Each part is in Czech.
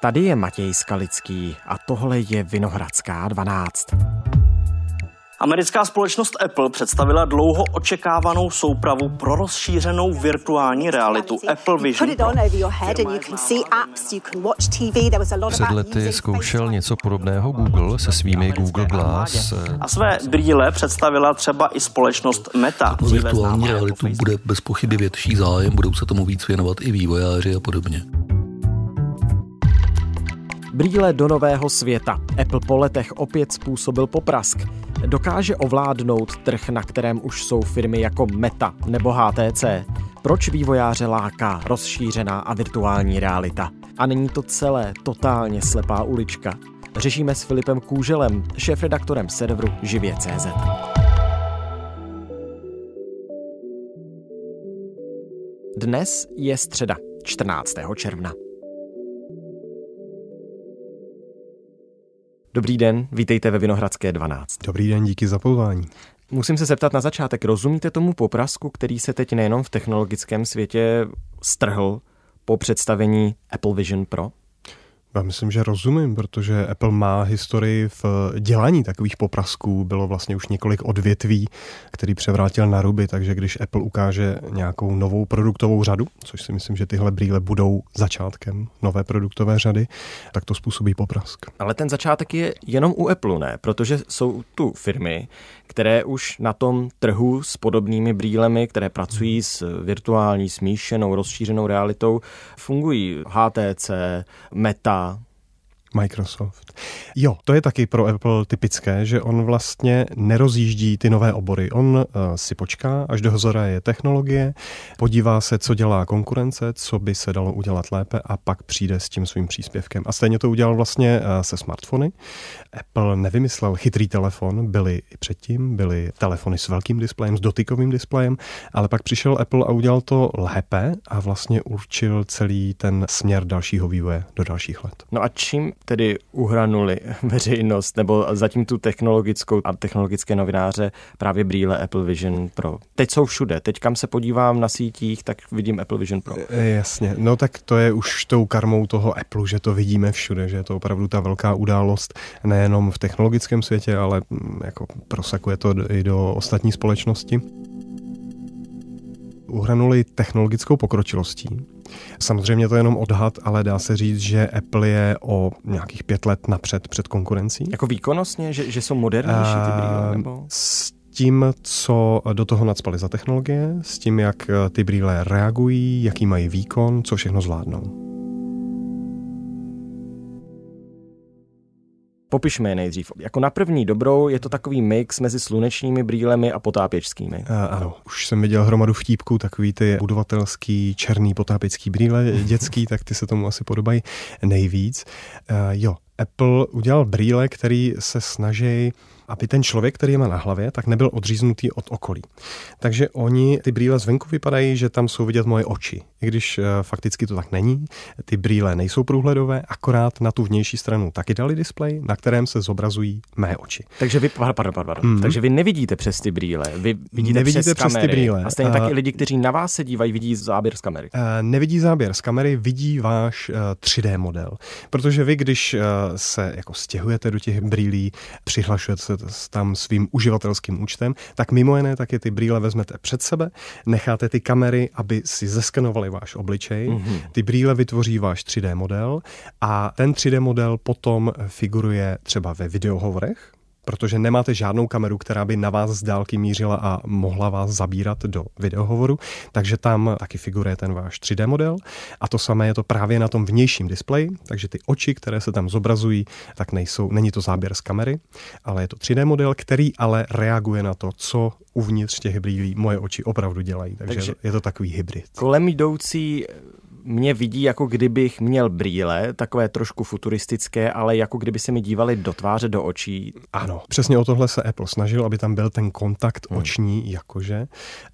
Tady je Matěj Skalický a tohle je Vinohradská 12. Americká společnost Apple představila dlouho očekávanou soupravu pro rozšířenou virtuální realitu Apple Vision. Před lety zkoušel něco podobného Google se svými Google Glass. A své brýle představila třeba i společnost Meta. O virtuální realitu bude bez pochyby větší zájem, budou se tomu víc věnovat i vývojáři a podobně. Brýle do nového světa. Apple po letech opět způsobil poprask. Dokáže ovládnout trh, na kterém už jsou firmy jako Meta nebo HTC. Proč vývojáře láká rozšířená a virtuální realita? A není to celé totálně slepá ulička. Řešíme s Filipem Kůželem, šéf-redaktorem serveru Živě.cz. Dnes je středa, 14. června. Dobrý den, vítejte ve Vinohradské 12. Dobrý den, díky za pozvání. Musím se zeptat na začátek, rozumíte tomu poprasku, který se teď nejenom v technologickém světě strhl po představení Apple Vision Pro? Já myslím, že rozumím, protože Apple má historii v dělání takových poprasků. Bylo vlastně už několik odvětví, který převrátil na ruby, takže když Apple ukáže nějakou novou produktovou řadu, což si myslím, že tyhle brýle budou začátkem nové produktové řady, tak to způsobí poprask. Ale ten začátek je jenom u Apple, ne? Protože jsou tu firmy, které už na tom trhu s podobnými brýlemi, které pracují s virtuální, smíšenou, rozšířenou realitou, fungují HTC, Meta, 啊，Microsoft. Jo, to je taky pro Apple typické, že on vlastně nerozjíždí ty nové obory. On uh, si počká, až do hozora je technologie, podívá se, co dělá konkurence, co by se dalo udělat lépe a pak přijde s tím svým příspěvkem. A stejně to udělal vlastně uh, se smartfony. Apple nevymyslel chytrý telefon, byly i předtím, byly telefony s velkým displejem, s dotykovým displejem, ale pak přišel Apple a udělal to lépe a vlastně určil celý ten směr dalšího vývoje do dalších let. No a čím tedy uhranuli veřejnost nebo zatím tu technologickou a technologické novináře právě brýle Apple Vision Pro. Teď jsou všude. Teď kam se podívám na sítích, tak vidím Apple Vision Pro. E, jasně. No tak to je už tou karmou toho Apple, že to vidíme všude, že je to opravdu ta velká událost nejenom v technologickém světě, ale mm, jako prosakuje to i do ostatní společnosti uhranuli technologickou pokročilostí. Samozřejmě to je jenom odhad, ale dá se říct, že Apple je o nějakých pět let napřed před konkurencí. Jako výkonnostně, že, že jsou modernější ty brýle? Nebo? S tím, co do toho nadspali za technologie, s tím, jak ty brýle reagují, jaký mají výkon, co všechno zvládnou. Popišme je nejdřív. Jako na první dobrou je to takový mix mezi slunečními brýlemi a potápěčskými. Uh, ano, už jsem viděl hromadu vtípků, takový ty budovatelský černý potápěčský brýle dětský, tak ty se tomu asi podobají nejvíc. Uh, jo, Apple udělal brýle, který se snaží aby ten člověk, který je má na hlavě, tak nebyl odříznutý od okolí. Takže oni, ty brýle zvenku vypadají, že tam jsou vidět moje oči. I když uh, fakticky to tak není, ty brýle nejsou průhledové, akorát na tu vnější stranu taky dali displej, na kterém se zobrazují mé oči. Takže vy, pardon, pardon, pardon. Mm. Takže vy nevidíte přes ty brýle, vy vidíte Nevidíte přes, přes ty brýle. A stejně uh, tak i lidi, kteří na vás se dívají, vidí záběr z kamery. Uh, nevidí záběr z kamery, vidí váš uh, 3D model. Protože vy, když uh, se jako stěhujete do těch brýlí, přihlašujete se tam svým uživatelským účtem, tak mimo jiné taky ty brýle vezmete před sebe, necháte ty kamery, aby si zeskenovaly váš obličej, mm-hmm. ty brýle vytvoří váš 3D model a ten 3D model potom figuruje třeba ve videohovorech, protože nemáte žádnou kameru, která by na vás z dálky mířila a mohla vás zabírat do videohovoru, takže tam taky figuruje ten váš 3D model. A to samé je to právě na tom vnějším displeji, takže ty oči, které se tam zobrazují, tak nejsou, není to záběr z kamery, ale je to 3D model, který ale reaguje na to, co uvnitř těch brýlí moje oči opravdu dělají, takže, takže je to takový hybrid. Kolem jdoucí mě vidí, jako kdybych měl brýle, takové trošku futuristické, ale jako kdyby se mi dívali do tváře, do očí. Ano, přesně o tohle se Apple snažil, aby tam byl ten kontakt hmm. oční, jakože,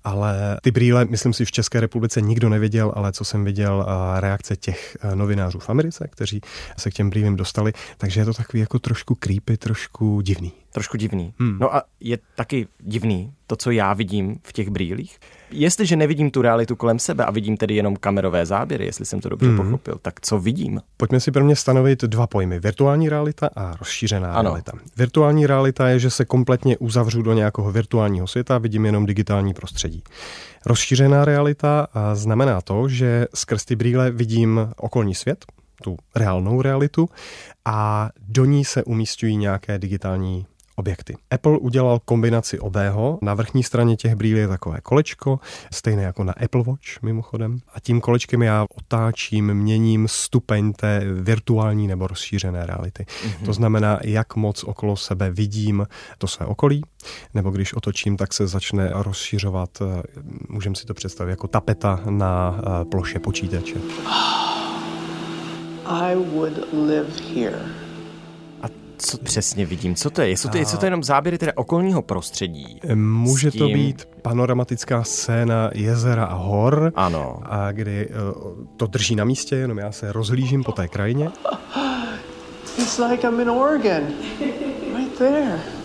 ale ty brýle, myslím si, v České republice nikdo neviděl, ale co jsem viděl, reakce těch novinářů v Americe, kteří se k těm brýlím dostali, takže je to takový jako trošku creepy, trošku divný. Trošku divný. Hmm. No a je taky divný to, co já vidím v těch brýlích. Jestliže nevidím tu realitu kolem sebe a vidím tedy jenom kamerové záběry, jestli jsem to dobře hmm. pochopil, tak co vidím? Pojďme si pro mě stanovit dva pojmy. Virtuální realita a rozšířená ano. realita. Virtuální realita je, že se kompletně uzavřu do nějakého virtuálního světa, vidím jenom digitální prostředí. Rozšířená realita znamená to, že skrz ty brýle vidím okolní svět, tu reálnou realitu a do ní se umístují nějaké digitální objekty. Apple udělal kombinaci obého. Na vrchní straně těch brýlí je takové kolečko, stejné jako na Apple Watch mimochodem. A tím kolečkem já otáčím, měním stupeň té virtuální nebo rozšířené reality. Mm-hmm. To znamená, jak moc okolo sebe vidím to své okolí, nebo když otočím, tak se začne rozšiřovat, eh, můžeme si to představit jako tapeta na eh, ploše počítače. I would live here co přesně vidím? Co to je? Jsou to, jsou to jenom záběry teda okolního prostředí? Může tím... to být panoramatická scéna jezera a hor, ano. a kdy uh, to drží na místě, jenom já se rozhlížím po té krajině. It's like I'm in Oregon. Right there.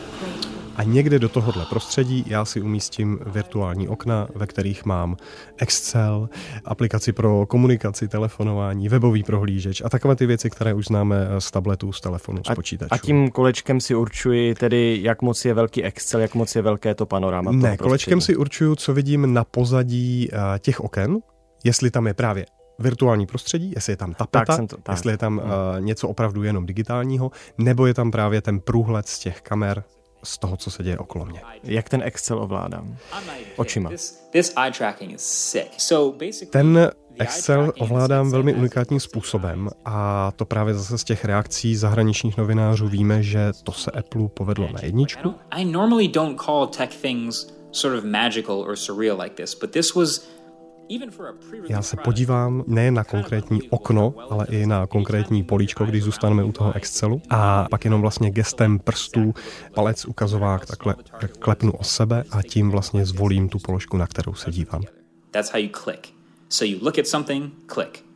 A někde do tohohle prostředí já si umístím virtuální okna, ve kterých mám Excel, aplikaci pro komunikaci, telefonování, webový prohlížeč a takové ty věci, které už známe z tabletů, z telefonu, z počítačů. A tím kolečkem si určuji tedy, jak moc je velký Excel, jak moc je velké to panorama. Ne, kolečkem si určuju, co vidím na pozadí eh, těch oken, jestli tam je právě virtuální prostředí, jestli je tam tapeta, tak to, tak. jestli je tam uh, něco opravdu jenom digitálního, nebo je tam právě ten průhled z těch kamer, z toho, co se děje okolo mě. Jak ten Excel ovládám? Očima. Ten Excel ovládám velmi unikátním způsobem a to právě zase z těch reakcí zahraničních novinářů víme, že to se Apple povedlo na jedničku. I normally don't call tech things sort of magical or surreal like this, but this was já se podívám ne na konkrétní okno, ale i na konkrétní políčko, když zůstaneme u toho Excelu. A pak jenom vlastně gestem prstů palec ukazovák takhle klepnu o sebe a tím vlastně zvolím tu položku, na kterou se dívám. That's how you click. So you look at something, click.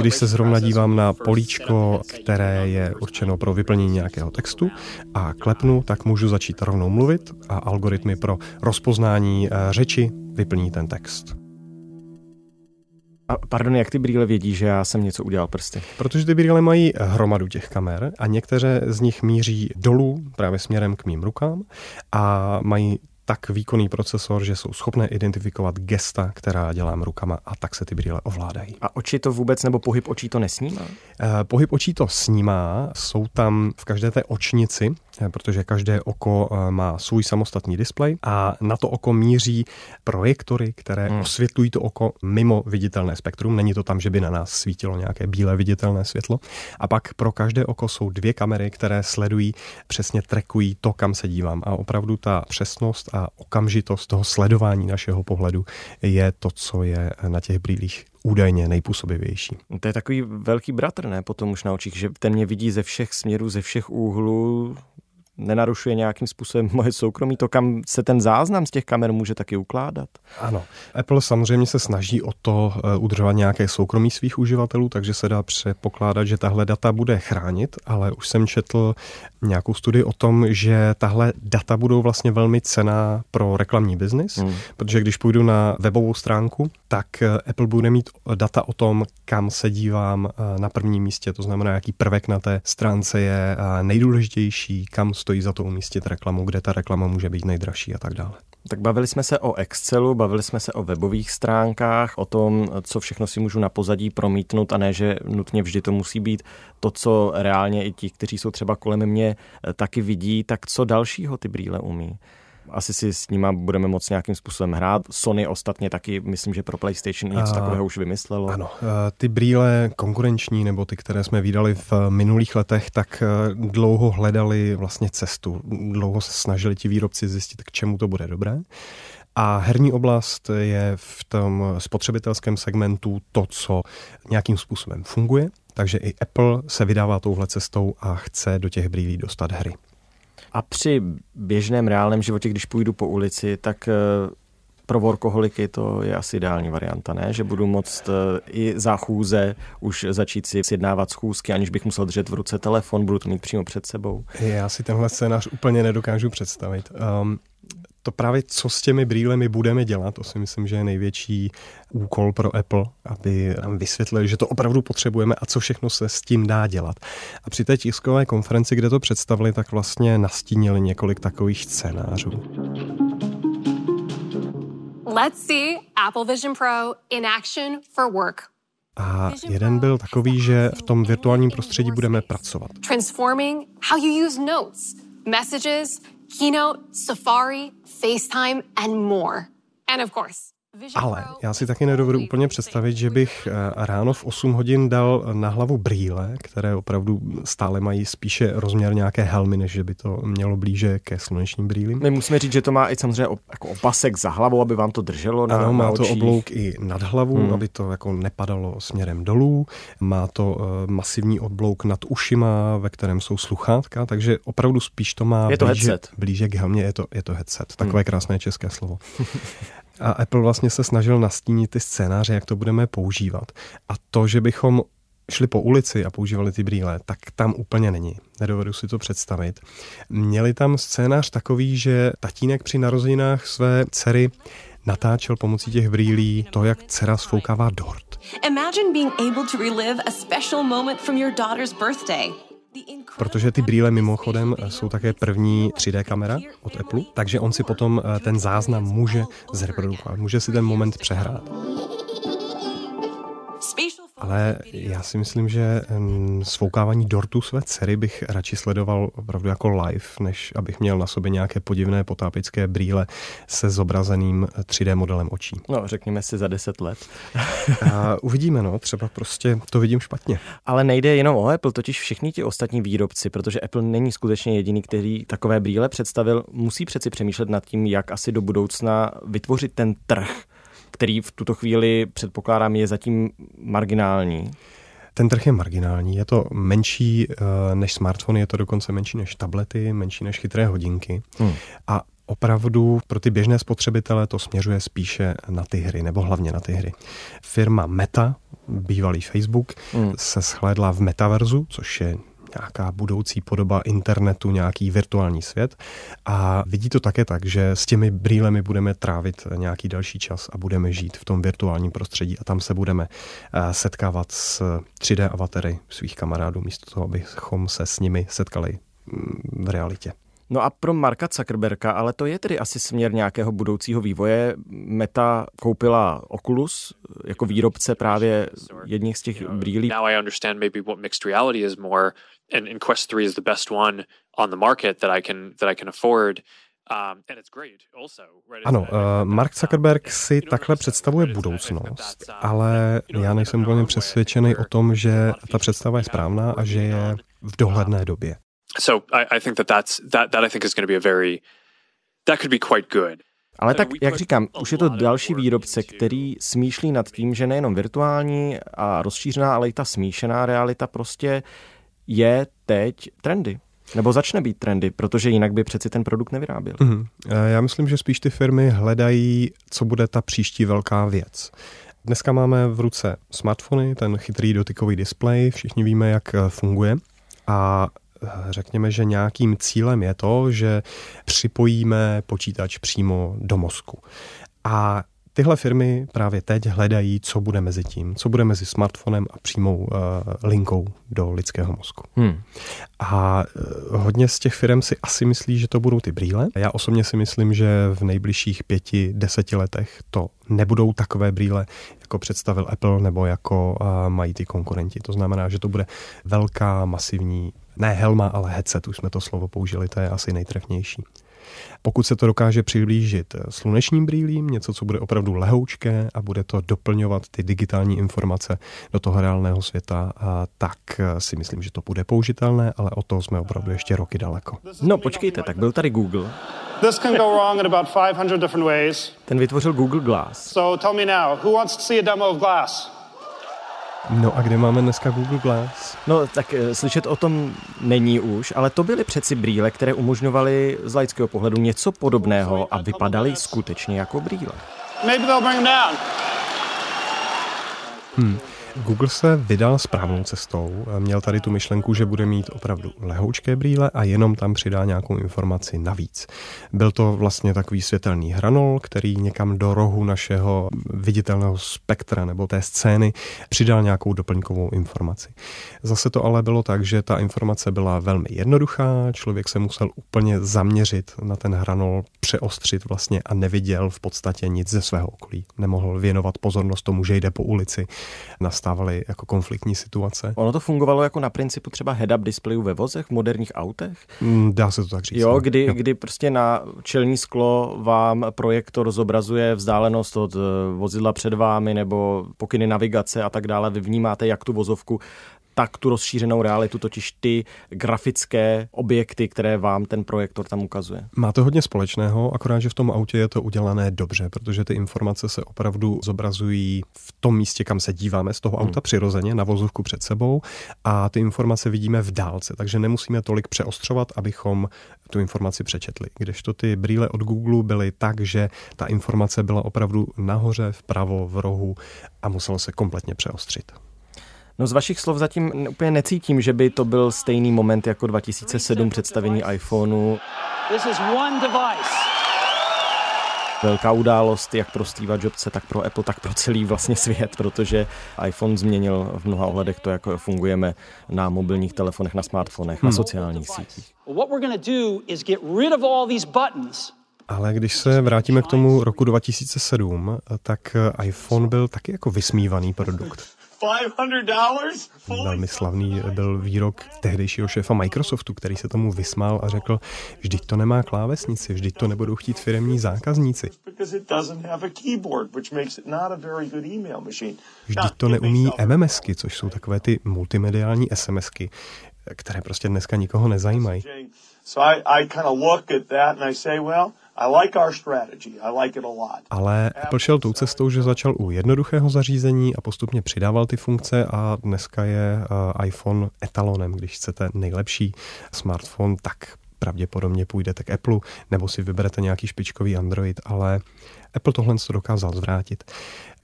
Když se zrovna dívám na políčko, které je určeno pro vyplnění nějakého textu a klepnu, tak můžu začít rovnou mluvit a algoritmy pro rozpoznání eh, řeči vyplní ten text. A pardon, jak ty brýle vědí, že já jsem něco udělal prsty? Protože ty brýle mají hromadu těch kamer a některé z nich míří dolů právě směrem k mým rukám a mají tak výkonný procesor, že jsou schopné identifikovat gesta, která dělám rukama a tak se ty brýle ovládají. A oči to vůbec, nebo pohyb očí to nesnímá? Eh, pohyb očí to snímá, jsou tam v každé té očnici, protože každé oko eh, má svůj samostatný displej a na to oko míří projektory, které hmm. osvětlují to oko mimo viditelné spektrum. Není to tam, že by na nás svítilo nějaké bílé viditelné světlo. A pak pro každé oko jsou dvě kamery, které sledují, přesně trekují to, kam se dívám. A opravdu ta přesnost a okamžitost toho sledování našeho pohledu je to, co je na těch brýlích údajně nejpůsobivější. To je takový velký bratr, ne? Potom už na očích, že ten mě vidí ze všech směrů, ze všech úhlů, nenarušuje nějakým způsobem moje soukromí, to kam se ten záznam z těch kamer může taky ukládat? Ano. Apple samozřejmě se snaží o to eh, udržovat nějaké soukromí svých uživatelů, takže se dá předpokládat, že tahle data bude chránit, ale už jsem četl nějakou studii o tom, že tahle data budou vlastně velmi cená pro reklamní biznis, hmm. protože když půjdu na webovou stránku, tak eh, Apple bude mít data o tom, kam se dívám eh, na prvním místě, to znamená, jaký prvek na té stránce je nejdůležitější, kam stojí za to umístit reklamu, kde ta reklama může být nejdražší a tak dále. Tak bavili jsme se o Excelu, bavili jsme se o webových stránkách, o tom, co všechno si můžu na pozadí promítnout a ne, že nutně vždy to musí být to, co reálně i ti, kteří jsou třeba kolem mě, taky vidí, tak co dalšího ty brýle umí? Asi si s nima budeme moct nějakým způsobem hrát. Sony ostatně taky, myslím, že pro PlayStation něco takového už vymyslelo. Ano, ty brýle konkurenční, nebo ty, které jsme vydali v minulých letech, tak dlouho hledali vlastně cestu. Dlouho se snažili ti výrobci zjistit, k čemu to bude dobré. A herní oblast je v tom spotřebitelském segmentu to, co nějakým způsobem funguje. Takže i Apple se vydává touhle cestou a chce do těch brýlí dostat hry. A při běžném reálném životě, když půjdu po ulici, tak eh, pro workoholiky to je asi ideální varianta, ne? Že budu moct eh, i za chůze už začít si sjednávat schůzky, aniž bych musel držet v ruce telefon, budu to mít přímo před sebou. Já si tenhle scénář úplně nedokážu představit. Um, to právě, co s těmi brýlemi budeme dělat, to si myslím, že je největší úkol pro Apple, aby nám vysvětlili, že to opravdu potřebujeme a co všechno se s tím dá dělat. A při té tiskové konferenci, kde to představili, tak vlastně nastínili několik takových scénářů. Let's see Apple Vision Pro in action for work. A jeden byl takový, že v tom virtuálním prostředí budeme pracovat. Transforming how you use notes, messages, Keynote, Safari, FaceTime and more. And of course, ale já si taky nedovedu úplně představit, že bych eh, ráno v 8 hodin dal na hlavu brýle, které opravdu stále mají spíše rozměr nějaké helmy, než že by to mělo blíže ke slunečním brýlím. My musíme říct, že to má i samozřejmě jako opasek za hlavou, aby vám to drželo na, ano, má na to oblouk i nad hlavu, hmm. aby to jako nepadalo směrem dolů. Má to uh, masivní oblouk nad ušima, ve kterém jsou sluchátka, takže opravdu spíš to má je to blíže, headset. blíže k helmě. Je to, je to headset. Takové hmm. krásné české slovo. A Apple vlastně se snažil nastínit ty scénáře, jak to budeme používat. A to, že bychom šli po ulici a používali ty brýle, tak tam úplně není. Nedovedu si to představit. Měli tam scénář takový, že tatínek při narozeninách své dcery natáčel pomocí těch brýlí to, jak dcera sfoukává dort. Imagine being able to relive a special moment from your daughter's birthday. Protože ty brýle mimochodem jsou také první 3D kamera od Apple, takže on si potom eh, ten záznam může zreprodukovat, může si ten moment přehrát. Ale já si myslím, že svoukávání dortu své dcery bych radši sledoval opravdu jako live, než abych měl na sobě nějaké podivné potápické brýle se zobrazeným 3D modelem očí. No, řekněme si za 10 let. A uvidíme, no, třeba prostě to vidím špatně. Ale nejde jenom o Apple, totiž všichni ti ostatní výrobci, protože Apple není skutečně jediný, který takové brýle představil, musí přeci přemýšlet nad tím, jak asi do budoucna vytvořit ten trh který v tuto chvíli předpokládám je zatím marginální. Ten trh je marginální, je to menší uh, než smartfony, je to dokonce menší než tablety, menší než chytré hodinky. Hmm. A opravdu pro ty běžné spotřebitele to směřuje spíše na ty hry, nebo hlavně na ty hry. Firma Meta, bývalý Facebook, hmm. se shlédla v metaverzu, což je nějaká budoucí podoba internetu, nějaký virtuální svět. A vidí to také tak, že s těmi brýlemi budeme trávit nějaký další čas a budeme žít v tom virtuálním prostředí a tam se budeme eh, setkávat s 3D avatary svých kamarádů, místo toho, abychom se s nimi setkali mm, v realitě. No a pro Marka Zuckerberga, ale to je tedy asi směr nějakého budoucího vývoje. Meta koupila Oculus jako výrobce právě jedních z těch brýlí. Now I understand maybe what mixed reality is more and, and Quest 3 is the best one on the market that I can that I can afford. Um, ano, uh, Mark Zuckerberg si takhle představuje budoucnost, ale já nejsem úplně přesvědčený o tom, že ta představa je správná a že je v dohledné době. So I, I think that that's that that I think is going to be a very that could be quite good. Ale tak, jak říkám, už je to další výrobce, který smýšlí nad tím, že nejenom virtuální a rozšířená, ale i ta smíšená realita prostě je teď trendy. Nebo začne být trendy, protože jinak by přeci ten produkt nevyráběl. Mm-hmm. Já myslím, že spíš ty firmy hledají, co bude ta příští velká věc. Dneska máme v ruce smartfony, ten chytrý dotykový displej, všichni víme, jak eh, funguje. A řekněme, že nějakým cílem je to, že připojíme počítač přímo do mozku. A Tyhle firmy právě teď hledají, co bude mezi tím, co bude mezi smartfonem a přímou uh, linkou do lidského mozku. Hmm. A uh, hodně z těch firm si asi myslí, že to budou ty brýle. Já osobně si myslím, že v nejbližších pěti, deseti letech to nebudou takové brýle, jako představil Apple nebo jako uh, mají ty konkurenti. To znamená, že to bude velká, masivní, ne helma, ale headset, už jsme to slovo použili, to je asi nejtrefnější. Pokud se to dokáže přiblížit slunečním brýlím, něco, co bude opravdu lehoučké a bude to doplňovat ty digitální informace do toho reálného světa, tak si myslím, že to bude použitelné, ale o to jsme opravdu ještě roky daleko. No počkejte, tak byl tady Google. This can go wrong in about 500 different ways. Ten vytvořil Google Glass. So tell me now, who wants to see a demo of Glass? No a kde máme dneska Google Glass? No tak eh, slyšet o tom není už, ale to byly přeci brýle, které umožňovaly z laického pohledu něco podobného a vypadaly skutečně jako brýle. maybe they'll bring them down. Hmm. Google se vydal správnou cestou. Měl tady tu myšlenku, že bude mít opravdu lehoučké brýle a jenom tam přidá nějakou informaci navíc. Byl to vlastně takový světelný hranol, který někam do rohu našeho viditelného spektra nebo té scény přidal nějakou doplňkovou informaci. Zase to ale bylo tak, že ta informace byla velmi jednoduchá, člověk se musel úplně zaměřit na ten hranol, přeostřit vlastně a neviděl v podstatě nic ze svého okolí. Nemohl věnovat pozornost tomu, že jde po ulici na nastávaly jako konfliktní situace. Ono to fungovalo jako na principu třeba head-up displejů ve vozech, v moderních autech? Mm, dá se to tak říct. Jo, no. kdy, jo. kdy prostě na čelní sklo vám projektor zobrazuje vzdálenost od eh, vozidla před vámi nebo pokyny navigace a tak dále. Vy vnímáte, jak tu vozovku tak tu rozšířenou realitu, totiž ty grafické objekty, které vám ten projektor tam ukazuje. Má to hodně společného, akorát, že v tom autě je to udělané dobře, protože ty informace se opravdu zobrazují v tom místě, kam se díváme z toho auta hmm. přirozeně, na vozovku před sebou a ty informace vidíme v dálce, takže nemusíme tolik přeostřovat, abychom tu informaci přečetli. Kdežto ty brýle od Google byly tak, že ta informace byla opravdu nahoře, vpravo, v rohu a muselo se kompletně přeostřit. No z vašich slov zatím úplně necítím, že by to byl stejný moment jako 2007 představení iPhoneu. Velká událost jak pro Steve Jobse, tak pro Apple, tak pro celý vlastně svět, protože iPhone změnil v mnoha ohledech to, jak fungujeme na mobilních telefonech, na smartfonech, hmm. na sociálních sítích. Ale když se vrátíme k tomu roku 2007, tak iPhone byl taky jako vysmívaný produkt. Velmi slavný byl výrok tehdejšího šéfa Microsoftu, který se tomu vysmál a řekl, vždyť to nemá klávesnici, vždyť to nebudou chtít firemní zákazníci. Vždyť to neumí MMSky, což jsou takové ty multimediální SMSky, které prostě dneska nikoho nezajímají. So I, I kind of look at that and I say, well, ale Apple šel tou cestou, že začal u jednoduchého zařízení a postupně přidával ty funkce a dneska je uh, iPhone etalonem. Když chcete nejlepší smartphone, tak pravděpodobně půjdete k Apple nebo si vyberete nějaký špičkový Android, ale Apple tohle dokázal zvrátit.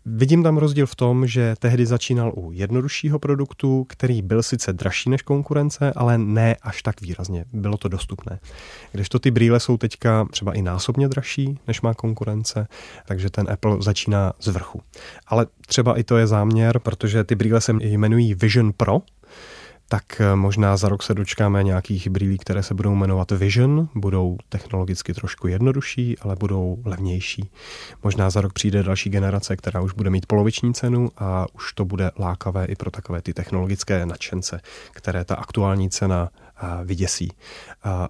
Vidím tam rozdíl v tom, že tehdy začínal u jednoduššího produktu, který byl sice dražší než konkurence, ale ne až tak výrazně. Bylo to dostupné. Kdežto ty brýle jsou teďka třeba i násobně dražší, než má konkurence, takže ten Apple začíná z vrchu. Ale třeba i to je záměr, protože ty brýle se jmenují Vision Pro, tak eh, možná za rok se dočkáme nějakých brýlí, které se budou jmenovat Vision, budou technologicky trošku jednodušší, ale budou levnější. Možná za rok přijde další generace, která už bude mít poloviční cenu a už to bude lákavé i pro takové ty technologické nadšence, které ta aktuální cena eh, vyděsí.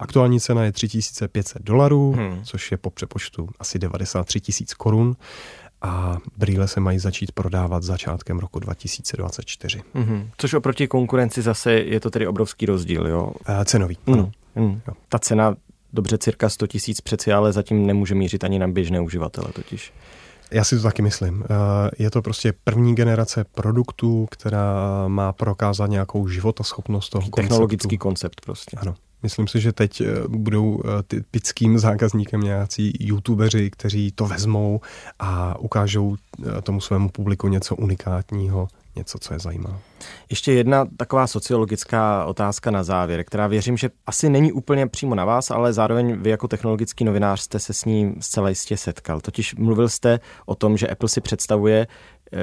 Aktuální cena je 3500 dolarů, hmm. což je po přepočtu asi 93 tisíc korun a brýle se mají začít prodávat začátkem roku 2024. Mm-hmm. Což oproti konkurenci zase je to tedy obrovský rozdíl, jo? A cenový, mm. ano. Mm. Ta cena dobře cirka 100 tisíc přeci, ale zatím nemůže mířit ani na běžné uživatele totiž. Já si to taky myslím. Je to prostě první generace produktů, která má prokázat nějakou životaschopnost toho Technologický koncept prostě. Ano. Myslím si, že teď eh, budou eh, typickým zákazníkem nějací youtubeři, kteří to vezmou a ukážou eh, tomu svému publiku něco unikátního, něco, co je zajímá. Ještě jedna taková sociologická otázka na závěr, která věřím, že asi není úplně přímo na vás, ale zároveň vy jako technologický novinář jste se s ním zcela jistě setkal. Totiž mluvil jste o tom, že Apple si představuje,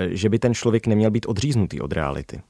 že by ten člověk neměl být odříznutý od reality.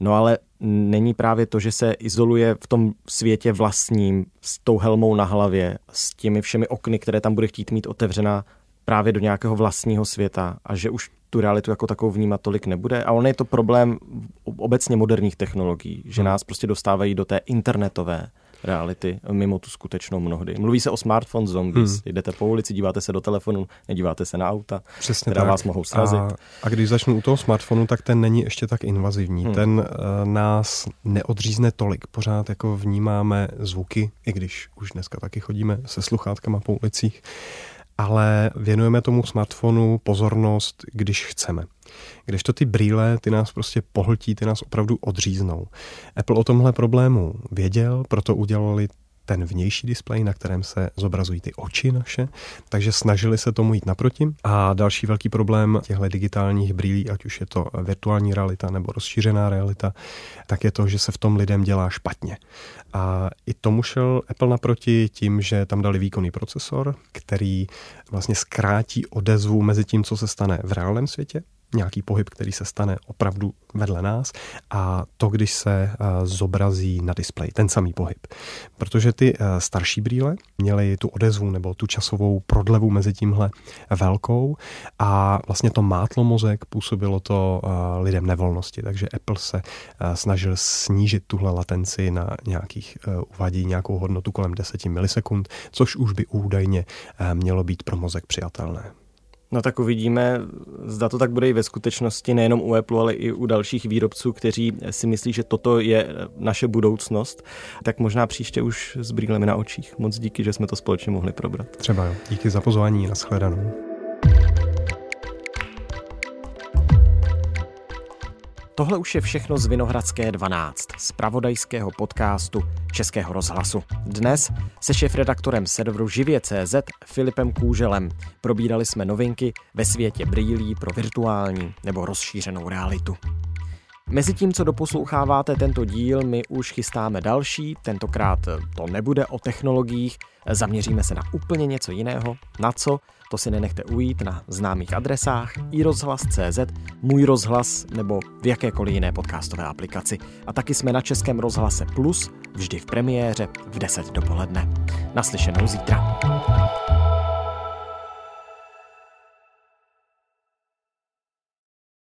No ale není právě to, že se izoluje v tom světě vlastním, s tou helmou na hlavě, s těmi všemi okny, které tam bude chtít mít otevřená právě do nějakého vlastního světa a že už tu realitu jako takovou vnímat tolik nebude. A on je to problém obecně moderních technologií, že hmm. nás prostě dostávají do té internetové reality mimo tu skutečnou mnohdy. Mluví se o smartphone zombies. Hmm. Jdete po ulici, díváte se do telefonu, nedíváte se na auta, Přesně která tak. vás mohou srazit. A, a když začnu u toho smartphonu, tak ten není ještě tak invazivní. Hmm. Ten uh, nás neodřízne tolik. Pořád jako vnímáme zvuky, i když už dneska taky chodíme se sluchátkama po ulicích ale věnujeme tomu smartphonu pozornost, když chceme. Kdežto ty brýle, ty nás prostě pohltí, ty nás opravdu odříznou. Apple o tomhle problému věděl, proto udělali ten vnější displej, na kterém se zobrazují ty oči naše, takže snažili se tomu jít naproti. A další velký problém těchto digitálních brýlí, ať už je to virtuální realita nebo rozšířená realita, tak je to, že se v tom lidem dělá špatně. A i tomu šel Apple naproti tím, že tam dali výkonný procesor, který vlastně zkrátí odezvu mezi tím, co se stane v reálném světě nějaký pohyb, který se stane opravdu vedle nás a to, když se eh, zobrazí na displeji, ten samý pohyb. Protože ty eh, starší brýle měly tu odezvu nebo tu časovou prodlevu mezi tímhle velkou a vlastně to mátlo mozek, působilo to eh, lidem nevolnosti, takže Apple se snažil snížit tuhle latenci na nějakých, uvádí nějakou hodnotu kolem 10 milisekund, což už by údajně mělo být pro mozek přijatelné. No tak uvidíme, zda to tak bude i ve skutečnosti, nejenom u Apple, ale i u dalších výrobců, kteří si myslí, že toto je naše budoucnost. Tak možná příště už s brýlemi na očích. Moc díky, že jsme to společně mohli probrat. Třeba jo. Díky za pozvání. Naschledanou. Tohle už je všechno z Vinohradské 12, z pravodajského podcastu Českého rozhlasu. Dnes se šéf-redaktorem serveru Živě.cz Filipem Kůželem probírali jsme novinky ve světě brýlí pro virtuální nebo rozšířenou realitu. Mezitím, co doposloucháváte tento díl, my už chystáme další, tentokrát to nebude o technologiích, zaměříme se na úplně něco jiného. Na co? To si nenechte ujít na známých adresách iRozhlas.cz, Můj rozhlas nebo v jakékoliv jiné podcastové aplikaci. A taky jsme na Českém rozhlase Plus, vždy v premiéře v 10 dopoledne. Naslyšenou zítra.